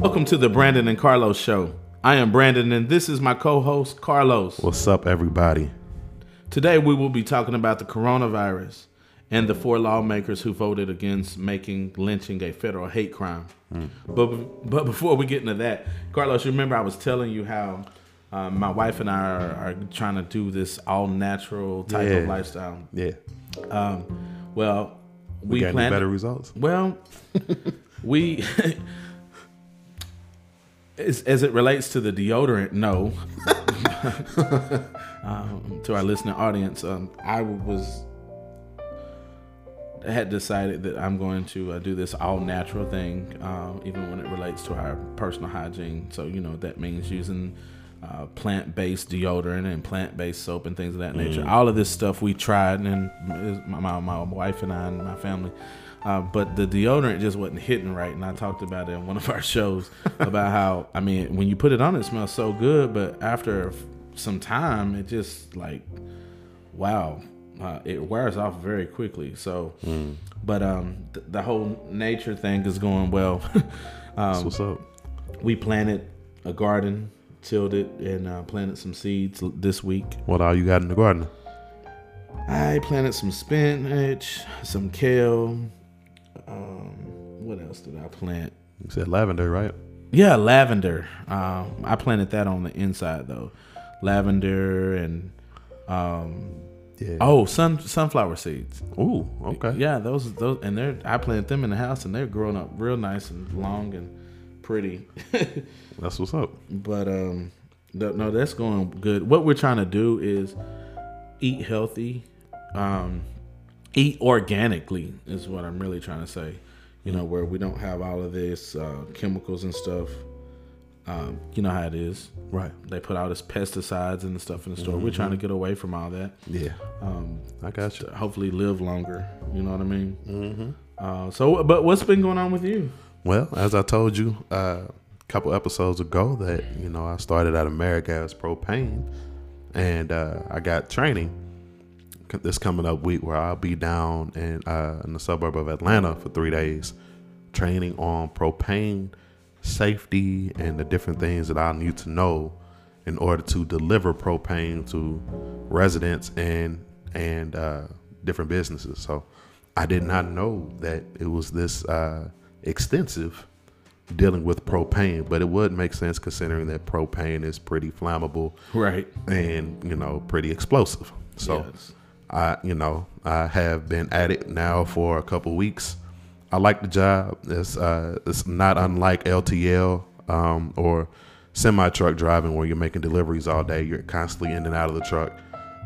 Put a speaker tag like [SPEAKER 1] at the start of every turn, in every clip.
[SPEAKER 1] Welcome to the Brandon and Carlos show. I am Brandon and this is my co-host Carlos.
[SPEAKER 2] What's up, everybody?
[SPEAKER 1] Today we will be talking about the coronavirus and the four lawmakers who voted against making lynching a federal hate crime. But but before we get into that, Carlos, you remember I was telling you how um, my wife and I are, are trying to do this all natural type
[SPEAKER 2] Yeah.
[SPEAKER 1] of lifestyle.
[SPEAKER 2] Yeah,
[SPEAKER 1] Um, well,
[SPEAKER 2] we,
[SPEAKER 1] we,
[SPEAKER 2] got any
[SPEAKER 1] plan
[SPEAKER 2] better results?
[SPEAKER 1] Well, we as, as it relates to the deodorant, no. um, to our listening audience, um, I was had decided that I'm going to uh, do this all natural thing, um, even when it relates to our personal hygiene. So you know that means using. Uh, plant-based deodorant and plant-based soap and things of that nature. All of this stuff we tried, and my, my, my wife and I and my family uh, but the deodorant just wasn't hitting right, and I talked about it in one of our shows about how I mean, when you put it on, it smells so good, but after some time, it just like, wow, uh, it wears off very quickly. So, but um, th- the whole nature thing is going well. Um,
[SPEAKER 2] what's up.
[SPEAKER 1] we planted a garden, tilled it, and uh, planted some seeds l- this week.
[SPEAKER 2] What all you got in the garden?
[SPEAKER 1] I planted some spinach, some kale. Um, what else did I plant?
[SPEAKER 2] You said lavender, right?
[SPEAKER 1] Yeah, lavender. Um, I planted that on the inside though. Lavender and um,
[SPEAKER 2] Yeah.
[SPEAKER 1] oh, sun sunflower seeds.
[SPEAKER 2] Ooh, okay.
[SPEAKER 1] Yeah, those those and they're I planted them in the house and they're growing up real nice and long and pretty.
[SPEAKER 2] That's what's up.
[SPEAKER 1] but um, th- no, that's going good. What we're trying to do is eat healthy, um, eat organically is what I'm really trying to say. You know, where we don't have all of this uh, chemicals and stuff. Um, you know how it is.
[SPEAKER 2] Right.
[SPEAKER 1] They put all this pesticides and stuff in the store. We're trying to get away from all that.
[SPEAKER 2] Yeah.
[SPEAKER 1] Um,
[SPEAKER 2] I got you.
[SPEAKER 1] hopefully live longer. You know what I mean? Mm-hmm. Uh, so, but what's been going on with you?
[SPEAKER 2] Well, as I told you uh, a couple episodes ago, that you know I started at AmeriGas Propane, and uh, I got training this coming up week where I'll be down in uh, in the suburb of Atlanta for three days, training on propane safety and the different things that I need to know in order to deliver propane to residents and and uh, different businesses. So I did not know that it was this uh, extensive dealing with propane, but it would make sense considering that propane is pretty flammable
[SPEAKER 1] Right.
[SPEAKER 2] and you know pretty explosive. So
[SPEAKER 1] Yes.
[SPEAKER 2] I you know I have been at it now for a couple weeks. I like the job. It's uh it's not unlike LTL um, or semi truck driving where you're making deliveries all day. You're constantly in and out of the truck.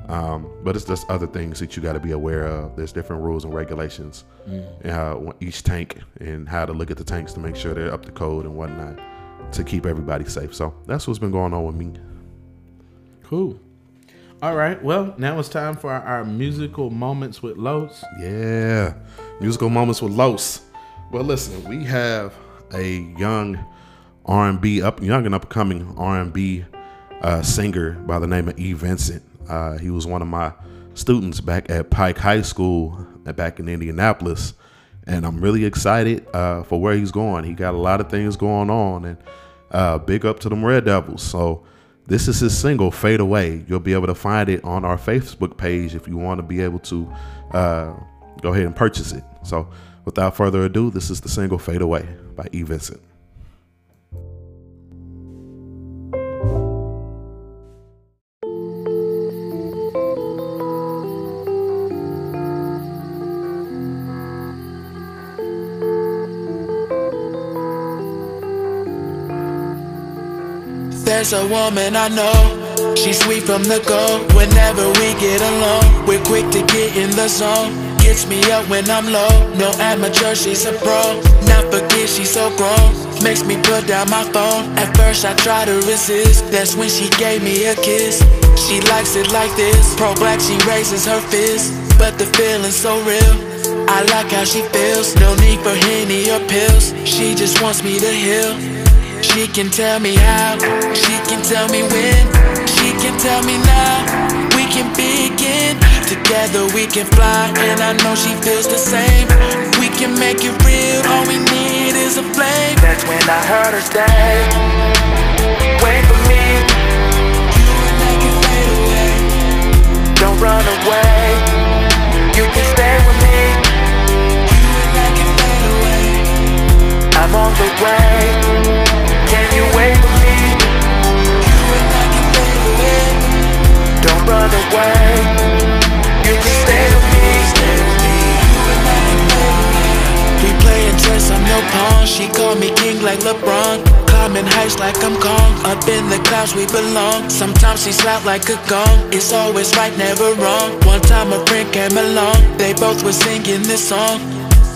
[SPEAKER 2] Um, but it's just other things that you got to be aware of. There's different rules and regulations, uh, each tank and how to look at the tanks to make sure they're up to code and whatnot to keep everybody safe. So that's what's been going on with me.
[SPEAKER 1] Cool. All right. Well, now it's time for our, our musical moments with Los.
[SPEAKER 2] Yeah, musical moments with Los. Well, listen, we have a young R&B up, young and upcoming R&B uh, singer by the name of E. Vincent. Uh, he was one of my students back at Pike High School, uh, back in Indianapolis, and I'm really excited uh, for where he's going. He got a lot of things going on, and uh, big up to them Red Devils. So. This is his single, Fade Away. You'll be able to find it on our Facebook page if you want to be able to uh, go ahead and purchase it. So, without further ado, this is the single Fade Away by E. Vincent.
[SPEAKER 3] There's a woman I know, she's sweet from the go. Whenever we get alone, we're quick to get in the zone. Gets me up when I'm low, no amateur, she's a pro. Not forget she's so grown, makes me put down my phone. At first I try to resist, that's when she gave me a kiss. She likes it like this, pro black, she raises her fist. But the feeling's so real. I like how she feels, no need for Henny or pills. She just wants me to heal. She can tell me how, she can tell me when, she can tell me now. We can begin, together we can fly, and I know she feels the same. We can make it real, all we need is a flame. That's when I heard her say. Wait for me. You and I can fade away. Don't run away. You can stay with me. You and I can fade away. I'm on the way. You wait for me? You and. Don't run away. You can stay with me. We playing chess, I'm no pawn. She call me king like LeBron. Climbing heights like I'm Kong. Up in the clouds we belong. Sometimes she slap like a gong. It's always right, never wrong. One time a friend came along. They both were singing this song.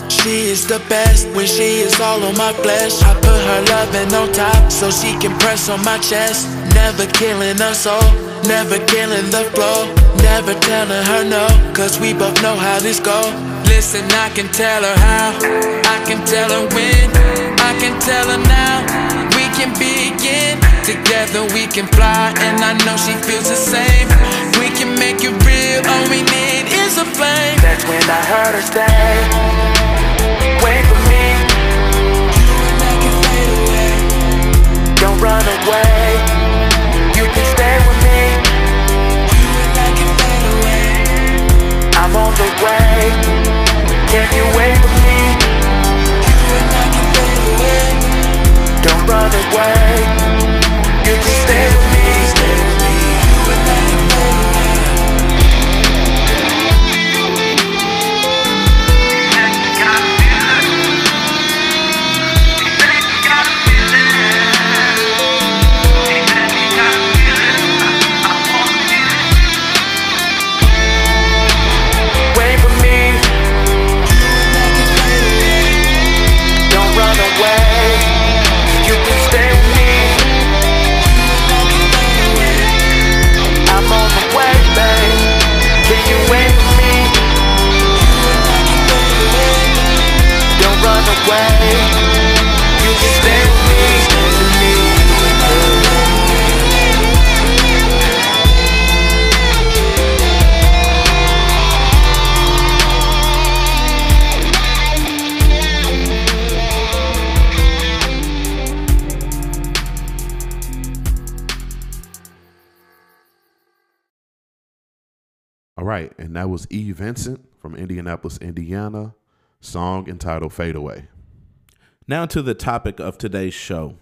[SPEAKER 3] She is the best when she is all on my flesh. I put her loving on top so she can press on my chest. Never killing her soul, never killing the flow. Never telling her no, cause we both know how this go. Listen, I can tell her how, I can tell her when, I can tell her now. We can begin, together we can fly, and I know she feels the same. We can make it real, all we need is a flame. That's when I heard her say wait for me. You and I can fade away. Don't run away. You can stay with me. You and I can fade away. I'm on the way. Can you wait for me? You and I can fade away. Don't run away.
[SPEAKER 2] Right, and that was E. Vincent from Indianapolis, Indiana, song entitled Fade Away.
[SPEAKER 1] Now to the topic of today's show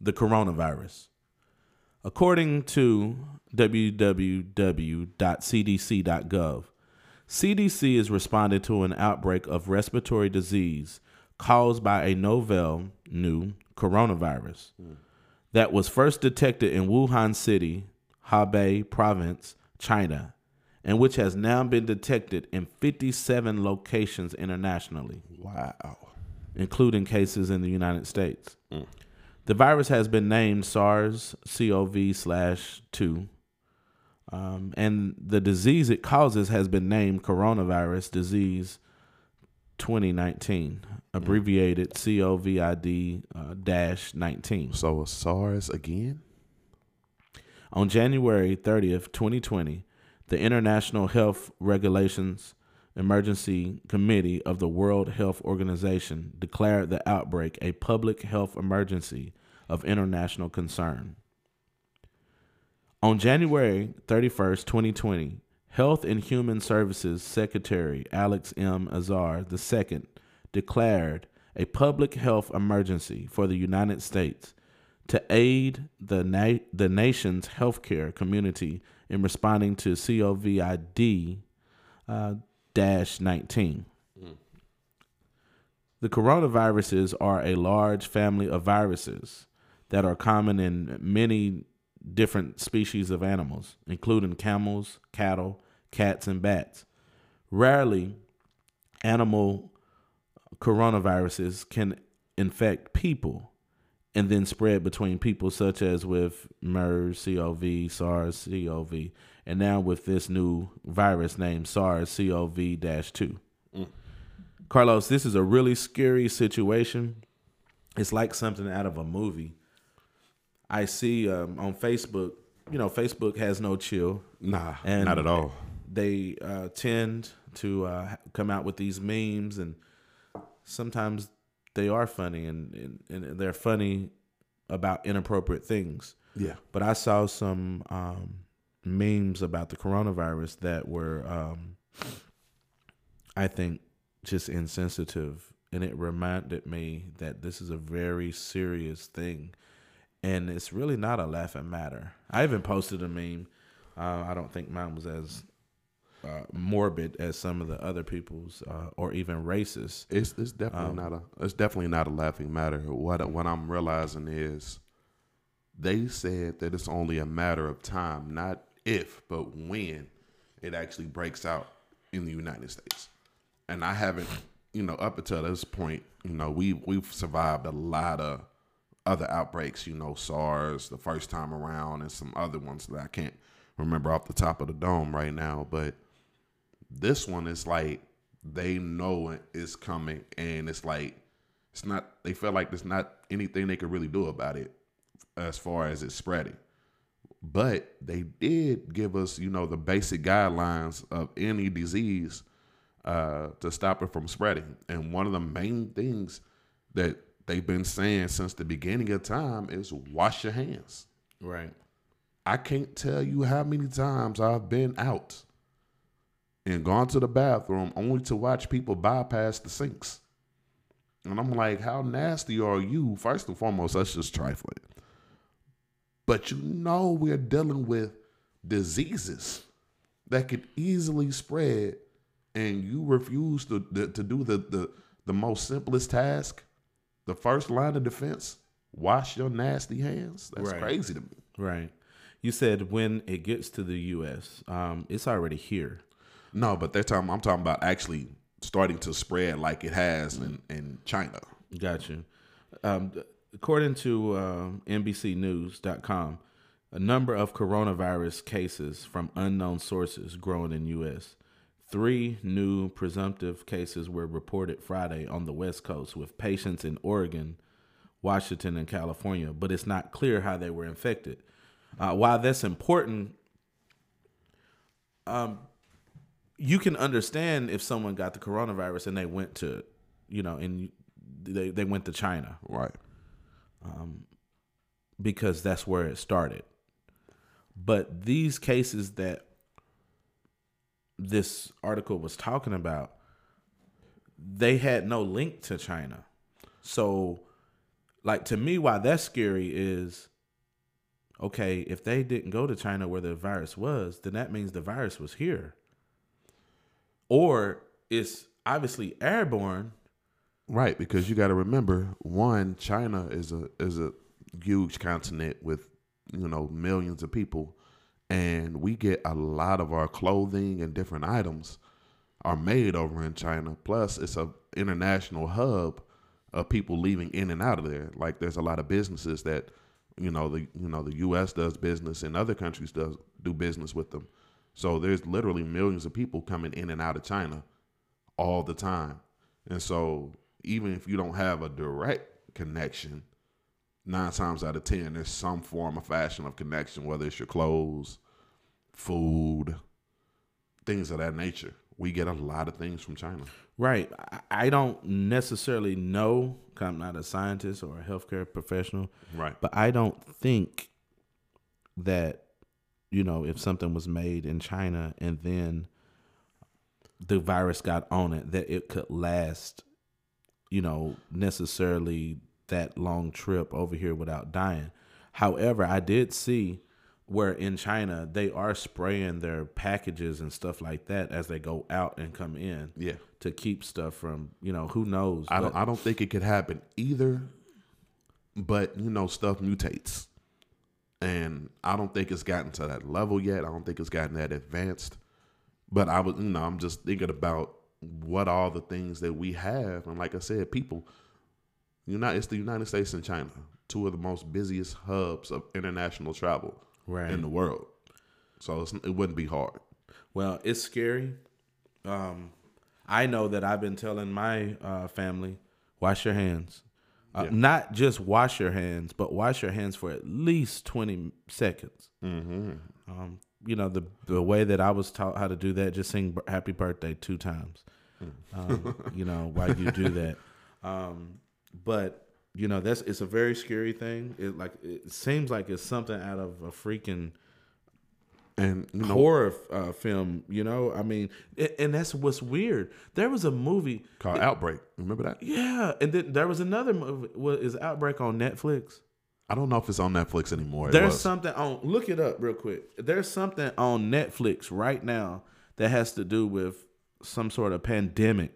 [SPEAKER 1] the coronavirus. According to www.cdc.gov, CDC is responding to an outbreak of respiratory disease caused by a novel new coronavirus that was first detected in Wuhan City, Hebei Province, China, and which has now been detected in 57 locations internationally
[SPEAKER 2] Wow.
[SPEAKER 1] including cases in the United States. The virus has been named SARS-CoV slash two, um, and the disease it causes has been named coronavirus disease 2019, abbreviated COVID uh, dash 19.
[SPEAKER 2] So a SARS again?
[SPEAKER 1] On January 30th, 2020, the International Health Regulations Emergency Committee of the World Health Organization declared the outbreak a public health emergency of international concern. On January 31st, 2020, Health and Human Services Secretary Alex M. Azar II declared a public health emergency for the United States to aid the na- the nation's healthcare community in responding to COVID uh, dash 19. The coronaviruses are a large family of viruses that are common in many different species of animals, including camels, cattle, cats, and bats. Rarely, animal coronaviruses can infect people and then spread between people, such as with MERS, CoV, SARS, CoV, and now with this new virus named SARS CoV 2. Carlos, this is a really scary situation. It's like something out of a movie. I see um, on Facebook, you know, Facebook has no chill.
[SPEAKER 2] Nah,
[SPEAKER 1] And-
[SPEAKER 2] not at all.
[SPEAKER 1] They uh, tend to uh, come out with these memes, and sometimes they are funny and, and, and they're funny about inappropriate things.
[SPEAKER 2] Yeah.
[SPEAKER 1] But I saw some um, memes about the coronavirus that were, um, I think, just insensitive. And it reminded me that this is a very serious thing. And it's really not a laughing matter. I even posted a meme. Uh, I don't think mine was as uh, morbid as some of the other people's, uh, or even racist.
[SPEAKER 2] It's it's definitely
[SPEAKER 1] Um,
[SPEAKER 2] not a it's definitely not a laughing matter. What what I'm realizing is they said that it's only a matter of time, not if, but when it actually breaks out in the United States. And I haven't, you know, up until this point, you know, we we've survived a lot of other outbreaks, you know, SARS the first time around and some other ones that I can't remember off the top of the dome right now, but this one is like they know it is coming and it's like it's not they feel like there's not anything they could really do about it as far as it's spreading. But they did give us you know the basic guidelines of any disease uh, to stop it from spreading. And one of the main things that they've been saying since the beginning of time is wash your hands.
[SPEAKER 1] Right.
[SPEAKER 2] I can't tell you how many times I've been out and gone to the bathroom only to watch people bypass the sinks. And I'm like, how nasty are you? First and foremost, that's just trifling. But you know we're dealing with diseases that could easily spread and you refuse to, to, to do the, the, the most simplest task, the first line of defense, wash your nasty hands. That's
[SPEAKER 1] Right.
[SPEAKER 2] crazy to me.
[SPEAKER 1] Right. You said when it gets to the U.S., um, it's already here.
[SPEAKER 2] No, but they're talking. I'm talking about actually starting to spread like it has in, in China.
[SPEAKER 1] Got you. Um, according to um, NBCNews.com, a number of coronavirus cases from unknown sources growing in U.S. Three new presumptive cases were reported Friday on the West Coast with patients in Oregon, Washington, and California, but it's not clear how they were infected. Uh, while that's important, um, you can understand if someone got the coronavirus and they went to, you know, and they, they went to China
[SPEAKER 2] Right.
[SPEAKER 1] Um, because that's where it started. But these cases that this article was talking about, they had no link to China. So, like, to me, why that's scary is okay, if they didn't go to China where the virus was, then that means the virus was here. Or it's obviously airborne.
[SPEAKER 2] Right, because you got to remember, one, China is a is a huge continent with you know millions of people, and we get a lot of our clothing and different items are made over in China. Plus, it's a international hub of people leaving in and out of there. Like, there's a lot of businesses that you know the you know the U.S. does business and other countries does do business with them. So there's literally millions of people coming in and out of China all the time. And so even if you don't have a direct connection, nine times out of ten, there's some form of fashion of connection, whether it's your clothes, food, things of that nature. We get a lot of things from China.
[SPEAKER 1] Right. I- don't necessarily know, I'm not a scientist or a healthcare professional,
[SPEAKER 2] Right.
[SPEAKER 1] but I don't think that, you know, if something was made in China and then the virus got on it, that it could last, you know, necessarily that long trip over here without dying. However, I did see where in China they are spraying their packages and stuff like that as they go out and come in
[SPEAKER 2] Yeah.
[SPEAKER 1] to keep stuff from you know who knows.
[SPEAKER 2] I don't
[SPEAKER 1] but-
[SPEAKER 2] I don't think it could happen either. But you know, stuff mutates. And I don't think it's gotten to that level yet. I don't think it's gotten that advanced. But I was you know, I'm just thinking about what all the things that we have. And like I said, people United it's the United States and China, two of the most busiest hubs of international travel
[SPEAKER 1] Right.
[SPEAKER 2] in the world. So it's, it wouldn't be hard.
[SPEAKER 1] Well, it's scary. Um, I know that I've been telling my uh, family, wash your hands. Uh,
[SPEAKER 2] Yeah.
[SPEAKER 1] Not just wash your hands, but wash your hands for at least twenty seconds.
[SPEAKER 2] Mm-hmm.
[SPEAKER 1] Um, you know the the way that I was taught how to do that, just sing "Happy Birthday" two times. Um, you know while you do that, um, but you know that's it's a very scary thing. It like it seems like it's something out of a freaking
[SPEAKER 2] And you know,
[SPEAKER 1] horror uh, film. You know, I mean, a- and that's what's weird. There was a movie,
[SPEAKER 2] called Outbreak. Remember that?
[SPEAKER 1] yeah, and then there was another movie. What is Outbreak on Netflix?
[SPEAKER 2] I don't know if it's on Netflix anymore. It
[SPEAKER 1] There's
[SPEAKER 2] was.
[SPEAKER 1] something on. Look it up real quick. There's something on Netflix right now that has to do with some sort of pandemic.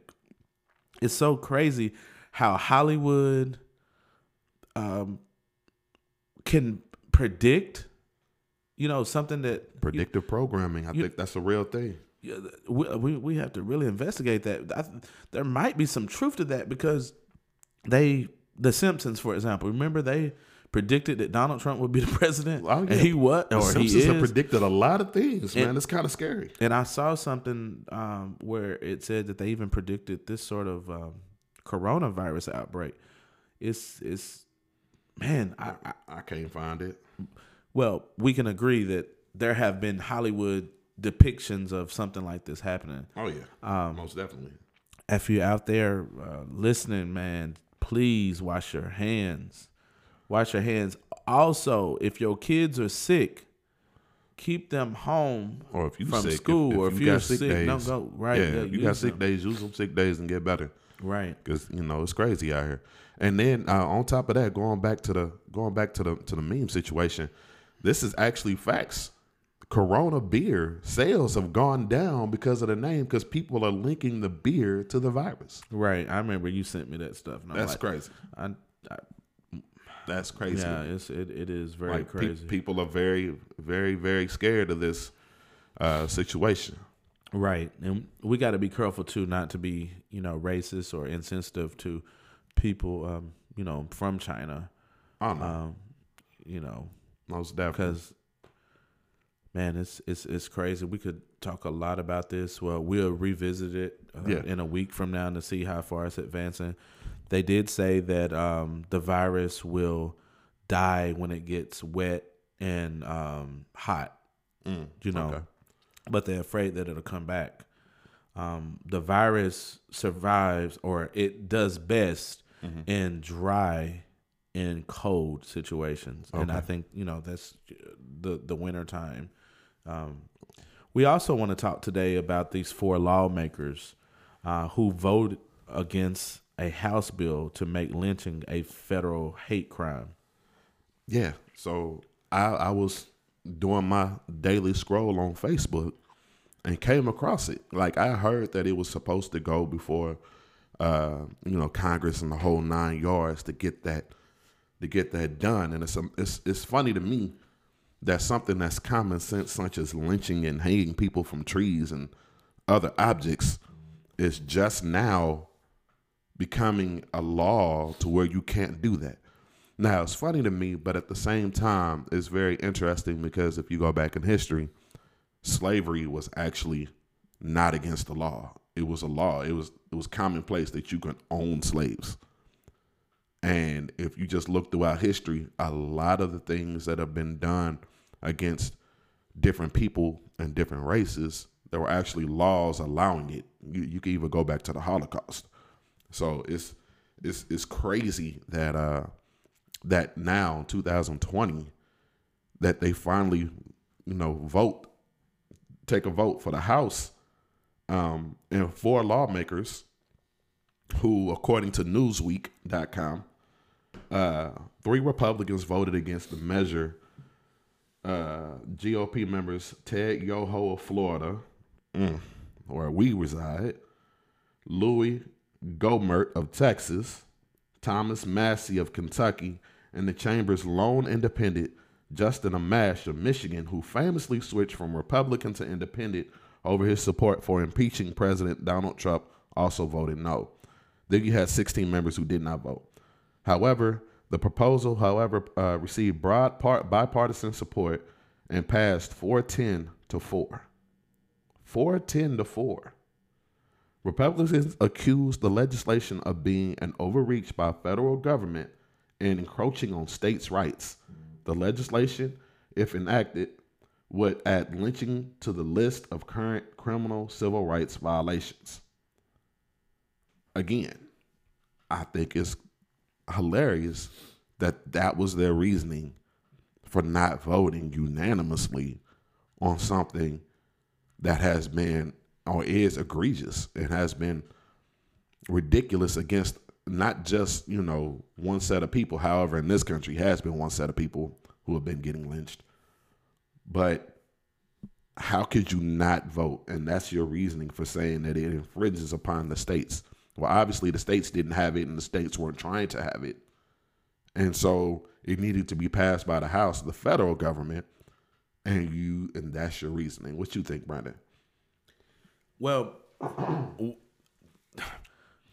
[SPEAKER 1] It's so crazy how Hollywood um, can predict. You know something that
[SPEAKER 2] predictive programming. I think that's a real thing.
[SPEAKER 1] yeah, we, we we have to really investigate that. I, there might be some truth to that because they, the Simpsons, for example, remember they predicted that Donald Trump would be the president,
[SPEAKER 2] Oh, yeah.
[SPEAKER 1] and he what
[SPEAKER 2] The
[SPEAKER 1] or he
[SPEAKER 2] Simpsons have predicted a lot of things, man. It's kind of scary.
[SPEAKER 1] and I saw something um, where it said that they even predicted this sort of um, coronavirus outbreak. It's it's man, I, I
[SPEAKER 2] I can't find it.
[SPEAKER 1] Well, we can agree that there have been Hollywood depictions of something like this happening.
[SPEAKER 2] Oh yeah,
[SPEAKER 1] Um,
[SPEAKER 2] most definitely.
[SPEAKER 1] if you're out there uh, listening, man, please wash your hands. Wash your hands. Also, if your kids are sick, keep them home
[SPEAKER 2] Or if you
[SPEAKER 1] from
[SPEAKER 2] sick,
[SPEAKER 1] school,
[SPEAKER 2] if
[SPEAKER 1] or if
[SPEAKER 2] you
[SPEAKER 1] you're
[SPEAKER 2] got sick
[SPEAKER 1] sick,
[SPEAKER 2] days,
[SPEAKER 1] don't go. Right?
[SPEAKER 2] Yeah,
[SPEAKER 1] yeah,
[SPEAKER 2] you got sick
[SPEAKER 1] them.
[SPEAKER 2] days, use them sick days and get better.
[SPEAKER 1] Right.
[SPEAKER 2] because you know it's crazy out here. And then uh, on top of that, going back to the going back to the to the meme situation, this is actually facts. Corona beer sales have gone down because of the name because people are linking the beer to the virus.
[SPEAKER 1] Right. I remember you sent me that stuff.
[SPEAKER 2] That's
[SPEAKER 1] like,
[SPEAKER 2] crazy.
[SPEAKER 1] I, I,
[SPEAKER 2] That's crazy.
[SPEAKER 1] yeah, it's it, it is very
[SPEAKER 2] like pe-
[SPEAKER 1] crazy.
[SPEAKER 2] people are very very very scared of this uh, situation.
[SPEAKER 1] Right. And we got to be careful too not to be, you know, racist or insensitive to people um, you know, from China.
[SPEAKER 2] Know.
[SPEAKER 1] Um, you know,
[SPEAKER 2] most definitely.
[SPEAKER 1] because man, it's it's it's crazy. We could talk a lot about this. Well, we'll revisit it uh,
[SPEAKER 2] Yeah.
[SPEAKER 1] in a week from now to see how far it's advancing. They did say that um, the virus will die when it gets wet and um, hot. you know,
[SPEAKER 2] okay.
[SPEAKER 1] but they're afraid that it'll come back. Um, the virus survives, or it does best in dry and cold situations, and I think you know that's the the winter time. Um, we also want to talk today about these four lawmakers uh, who voted against a House bill to make lynching a federal hate crime.
[SPEAKER 2] Yeah. So I I was doing my daily scroll on Facebook and came across it. Like I heard that it was supposed to go before uh, you know, Congress and the whole nine yards to get that to get that done. And it's um, it's it's funny to me that something that's common sense such as lynching and hanging people from trees and other objects is just now becoming a law to where you can't do that. Now, it's funny to me, but at the same time, it's very interesting because if you go back in history, slavery was actually not against the law. It was a law. It was it was commonplace that you could own slaves. And if you just look throughout history, a lot of the things that have been done against different people and different races, there were actually laws allowing it. You you can even go back to the Holocaust. So it's it's it's crazy that uh that now 2020 that they finally you know vote take a vote for the House um and four lawmakers who according to newsweek.com uh three Republicans voted against the measure uh GOP members Ted Yoho of Florida mm, where we reside Louis Gohmert of Texas, Thomas Massie of Kentucky, and the chamber's lone independent, Justin Amash of Michigan, who famously switched from Republican to independent over his support for impeaching President Donald Trump, also voted no. Then you had 16 members who did not vote. However, the proposal, however, uh, received broad part bipartisan support and passed 410 to 4. 410 to 4. Republicans accused the legislation of being an overreach by federal government and encroaching on states' rights. The legislation, if enacted, would add lynching to the list of current criminal civil rights violations. Again, I think it's hilarious that that was their reasoning for not voting unanimously on something that has been or is egregious and has been ridiculous against not just you know one set of people however in this country has been one set of people who have been getting lynched. But how could you not vote? And that's your reasoning for saying that it infringes upon the states well obviously the states didn't have it and the states weren't trying to have it and so it needed to be passed by the house the federal government and you and that's your reasoning what you think brandon
[SPEAKER 1] Well,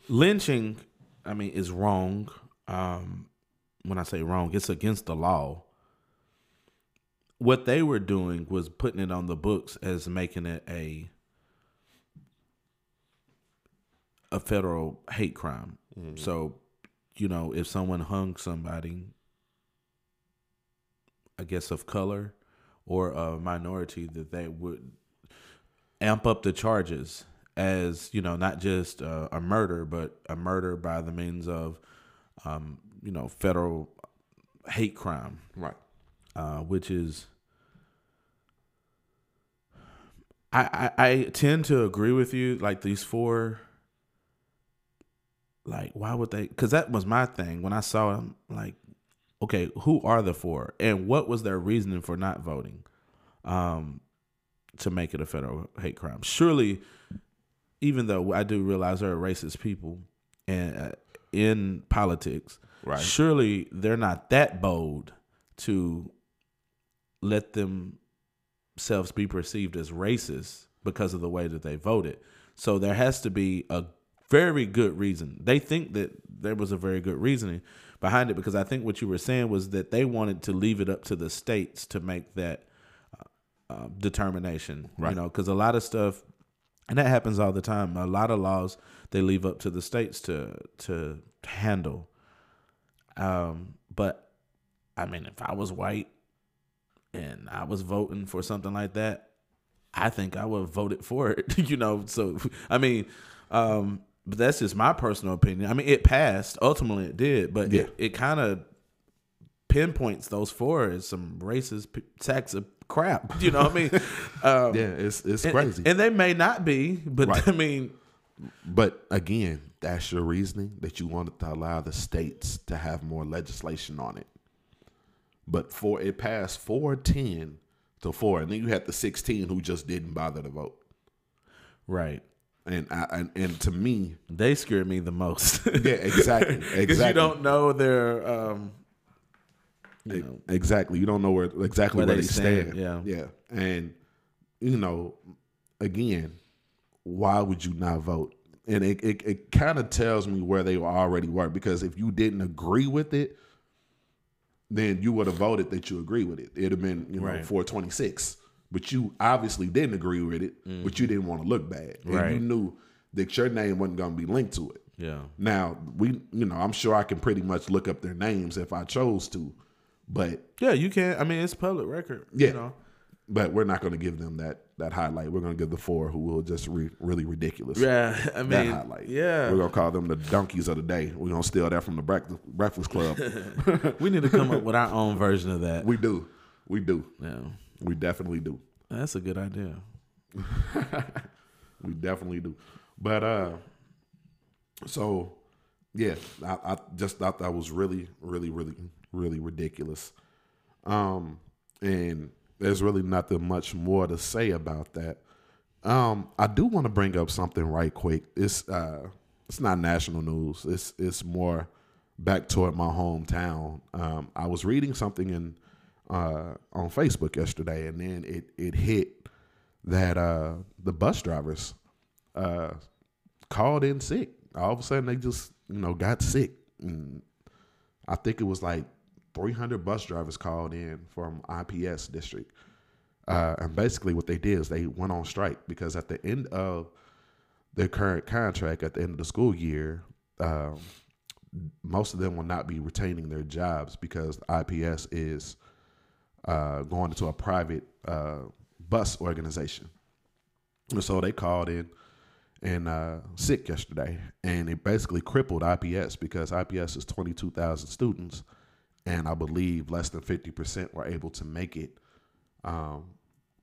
[SPEAKER 1] lynching, I mean, is wrong. Um, when I say wrong, it's against the law. What they were doing was putting it on the books as making it a a federal hate crime. So, you know, if someone hung somebody, I guess of color or a minority, that they would amp up the charges as you know not just uh, a murder but a murder by the means of um, you know federal hate crime.
[SPEAKER 2] Right.
[SPEAKER 1] Uh, which is I, I I tend to agree with you like these four like why would they because that was my thing when I saw them like okay who are the four and what was their reasoning for not voting um to make it a federal hate crime surely even though I do realize there are racist people and uh, in politics
[SPEAKER 2] Right.
[SPEAKER 1] surely they're not that bold to let themselves be perceived as racist because of the way that they voted. So there has to be a very good reason. They think that there was a very good reasoning behind it because I think what you were saying was that they wanted to leave it up to the states to make that uh, determination. You know, because a lot of stuff, and that happens all the time. A lot of laws they leave up to the states to to handle. Um, but I mean, if I was white and I was voting for something like that, I think I would have voted for it. you know, so I mean, um, but that's just my personal opinion. I mean, it passed. Ultimately, it did, but
[SPEAKER 2] Yeah.
[SPEAKER 1] it, it kind of pinpoints those four as some racist p- sacks of crap. You know what I mean? Um,
[SPEAKER 2] yeah it's it's
[SPEAKER 1] and-
[SPEAKER 2] crazy
[SPEAKER 1] and, they may not be, but
[SPEAKER 2] Right.
[SPEAKER 1] I mean,
[SPEAKER 2] But again, that's your reasoning that you wanted to allow the states to have more legislation on it. But for it passed four ten to four, and then you had the sixteen who just didn't bother to vote.
[SPEAKER 1] right?
[SPEAKER 2] And I, and, and to me,
[SPEAKER 1] They scare me the most.
[SPEAKER 2] yeah, exactly,
[SPEAKER 1] because
[SPEAKER 2] exactly,
[SPEAKER 1] you don't know their um you know
[SPEAKER 2] exactly. You don't know where exactly
[SPEAKER 1] Where
[SPEAKER 2] where,
[SPEAKER 1] they
[SPEAKER 2] they stand.
[SPEAKER 1] stand, yeah.
[SPEAKER 2] yeah, and you know, again, why would you not vote? And it it, it kind of tells me where they already were because if you didn't agree with it, then you would have voted that you agree with it. It'd have been you know
[SPEAKER 1] Right.
[SPEAKER 2] four twenty six, but you obviously didn't agree with it, but you mm-hmm. didn't want to look bad, and
[SPEAKER 1] Right.
[SPEAKER 2] you knew that your name wasn't going to be linked to it.
[SPEAKER 1] yeah
[SPEAKER 2] Now we, you know, I'm sure I can pretty much look up their names if I chose to, but
[SPEAKER 1] yeah you can i mean it's public record
[SPEAKER 2] Yeah.
[SPEAKER 1] you know
[SPEAKER 2] but we're not going to give them that that highlight. We're going to give the four who will just re, really ridiculous.
[SPEAKER 1] yeah i
[SPEAKER 2] That
[SPEAKER 1] mean
[SPEAKER 2] highlight.
[SPEAKER 1] yeah
[SPEAKER 2] We're gonna call them the donkeys of the day. We're gonna steal that from the breakfast, breakfast club.
[SPEAKER 1] we need to come up with our own version of that
[SPEAKER 2] we do, we do,
[SPEAKER 1] yeah
[SPEAKER 2] we definitely do,
[SPEAKER 1] that's a good idea
[SPEAKER 2] we definitely do. But uh, so yeah, I, I just thought that was really, really, really, really ridiculous. Um, and there's really nothing much more to say about that. Um, I do want to bring up something right quick. It's uh, it's not national news. It's it's more back toward my hometown. Um, I was reading something in uh, on Facebook yesterday, and then it it hit that uh, the bus drivers uh, called in sick. All of a sudden, they just you know got sick. And I think it was like 300 bus drivers called in from IPS district. Uh, and basically, what they did is they went on strike because at the end of their current contract, at the end of the school year, um, most of them will not be retaining their jobs because IPS is uh, going into a private uh, bus organization. And so they called in and uh, sick yesterday, and it basically crippled IPS because IPS is 22,000 students, and I believe less than 50% were able to make it um,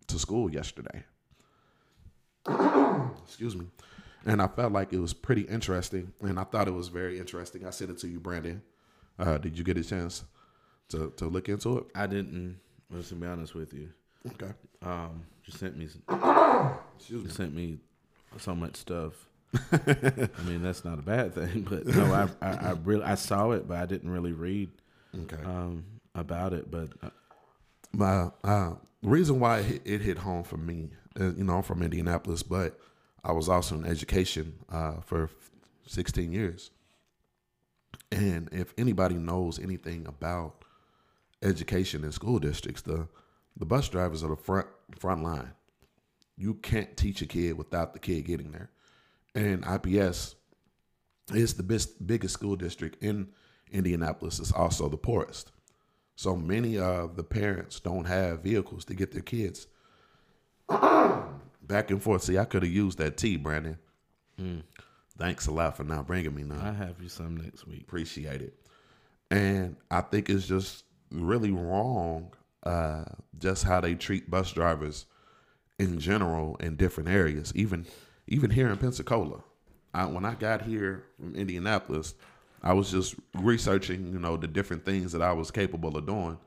[SPEAKER 2] to school yesterday. Excuse me. And I felt like it was pretty interesting, and I thought it was very interesting. I sent it to you, Brandon. Uh, did you get a chance to, to look into it?
[SPEAKER 1] I didn't. Let's be honest with you.
[SPEAKER 2] Okay.
[SPEAKER 1] Um, you sent me. You sent me so much stuff. I mean, that's not a bad thing, but no, I, I, I really I saw it, but I didn't really read
[SPEAKER 2] Okay.
[SPEAKER 1] um, about it. But uh,
[SPEAKER 2] my uh, the reason why it hit, it hit home for me, uh, you know, I'm from Indianapolis, but I was also in education uh, for 16 years. And if anybody knows anything about education in school districts, the the bus drivers are the front front line. You can't teach a kid without the kid getting there. And IPS is the best, biggest school district in Indianapolis. It's also the poorest. So many of the parents don't have vehicles to get their kids back and forth. See, I could have used that T, Brandon. Hmm. Thanks a lot for not bringing me none.
[SPEAKER 1] I have you some next week.
[SPEAKER 2] Appreciate it. And I think it's just really wrong uh, just how they treat bus drivers in general in different areas. Even even here in Pensacola, I, when I got here from Indianapolis, I was just researching, you know, the different things that I was capable of doing.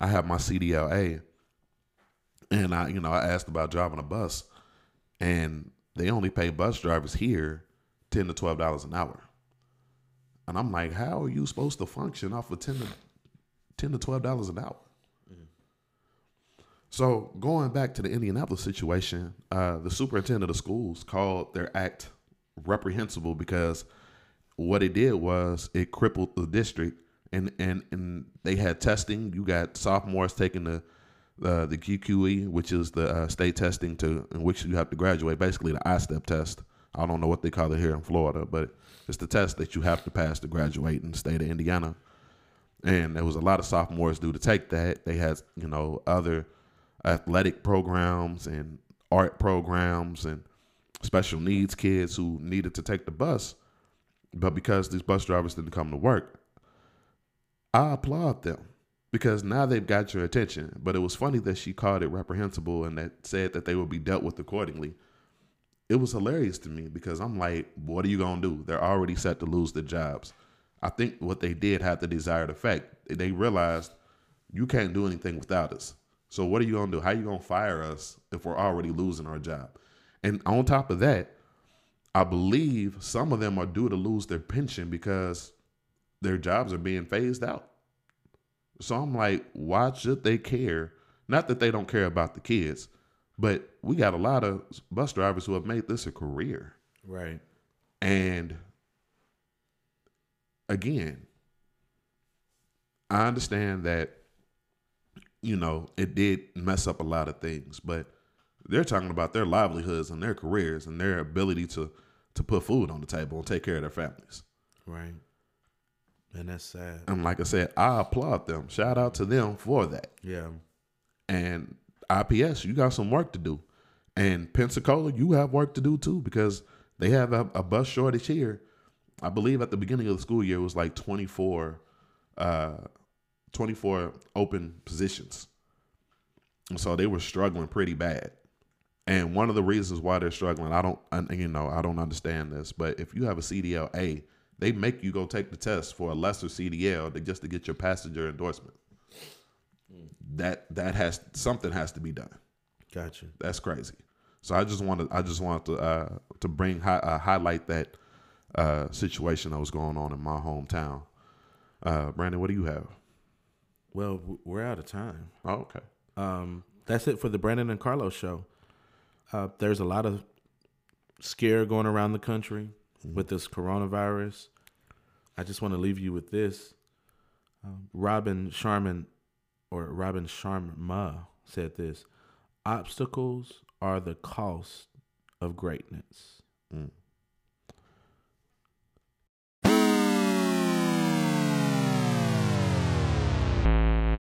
[SPEAKER 2] I have my CDLA, and I, you know, I asked about driving a bus, and they only pay bus drivers here ten to twelve dollars an hour. And I'm like, how are you supposed to function off of ten to ten to twelve dollars an hour? So going back to the Indianapolis situation, uh, the superintendent of schools called their act reprehensible because what it did was it crippled the district, and and and they had testing. You got sophomores taking the uh, the QQE, which is the uh, state testing to in which you have to graduate, basically the I-STEP test. I don't know what they call it here in Florida, but it's the test that you have to pass to graduate in the state of Indiana. And there was a lot of sophomores due to take that. They had, you know, other athletic programs and art programs and special needs kids who needed to take the bus. But because these bus drivers didn't come to work, I applaud them because now they've got your attention. But it was funny that she called it reprehensible and that said that they would be dealt with accordingly. It was hilarious to me because I'm like, what are you to do? They're already set to lose their jobs. I think what they did had the desired effect. They realized you can't do anything without us. So what are you going to do? How are you going to fire us if we're already losing our job? And on top of that, I believe some of them are due to lose their pension because their jobs are being phased out. So I'm like, why should they care? Not that they don't care about the kids, but we got a lot of bus drivers who have made this a career.
[SPEAKER 1] Right.
[SPEAKER 2] And again, I understand that, you know, it did mess up a lot of things, but they're talking about their livelihoods and their careers and their ability to to put food on the table and take care of their families.
[SPEAKER 1] Right. And that's sad.
[SPEAKER 2] And like I said, I applaud them. Shout out to them for that.
[SPEAKER 1] Yeah.
[SPEAKER 2] And IPS, you got some work to do. And Pensacola, you have work to do too because they have a, a bus shortage here. I believe at the beginning of the school year it was like 24, uh, 24 open positions. And so they were struggling pretty bad. And one of the reasons why they're struggling, I don't, I, you know, I don't understand this, but if you have a CDLA, they make you go take the test for a lesser CDL to, just to get your passenger endorsement. That that has something has to be done.
[SPEAKER 1] Gotcha.
[SPEAKER 2] That's crazy. So I just wanted I just wanted to uh, to bring hi- uh, highlight that uh, situation that was going on in my hometown. Uh, Brandon, what do you have?
[SPEAKER 1] Well, we're out of time.
[SPEAKER 2] Oh, okay.
[SPEAKER 1] Um, that's it for the Brandon and Carlos show. Uh, there's a lot of scare going around the country with this coronavirus. I just want to leave you with this. Um, Robin Sharman, or Robin Sharma, said this: "Obstacles are the cost of greatness."
[SPEAKER 2] Mm.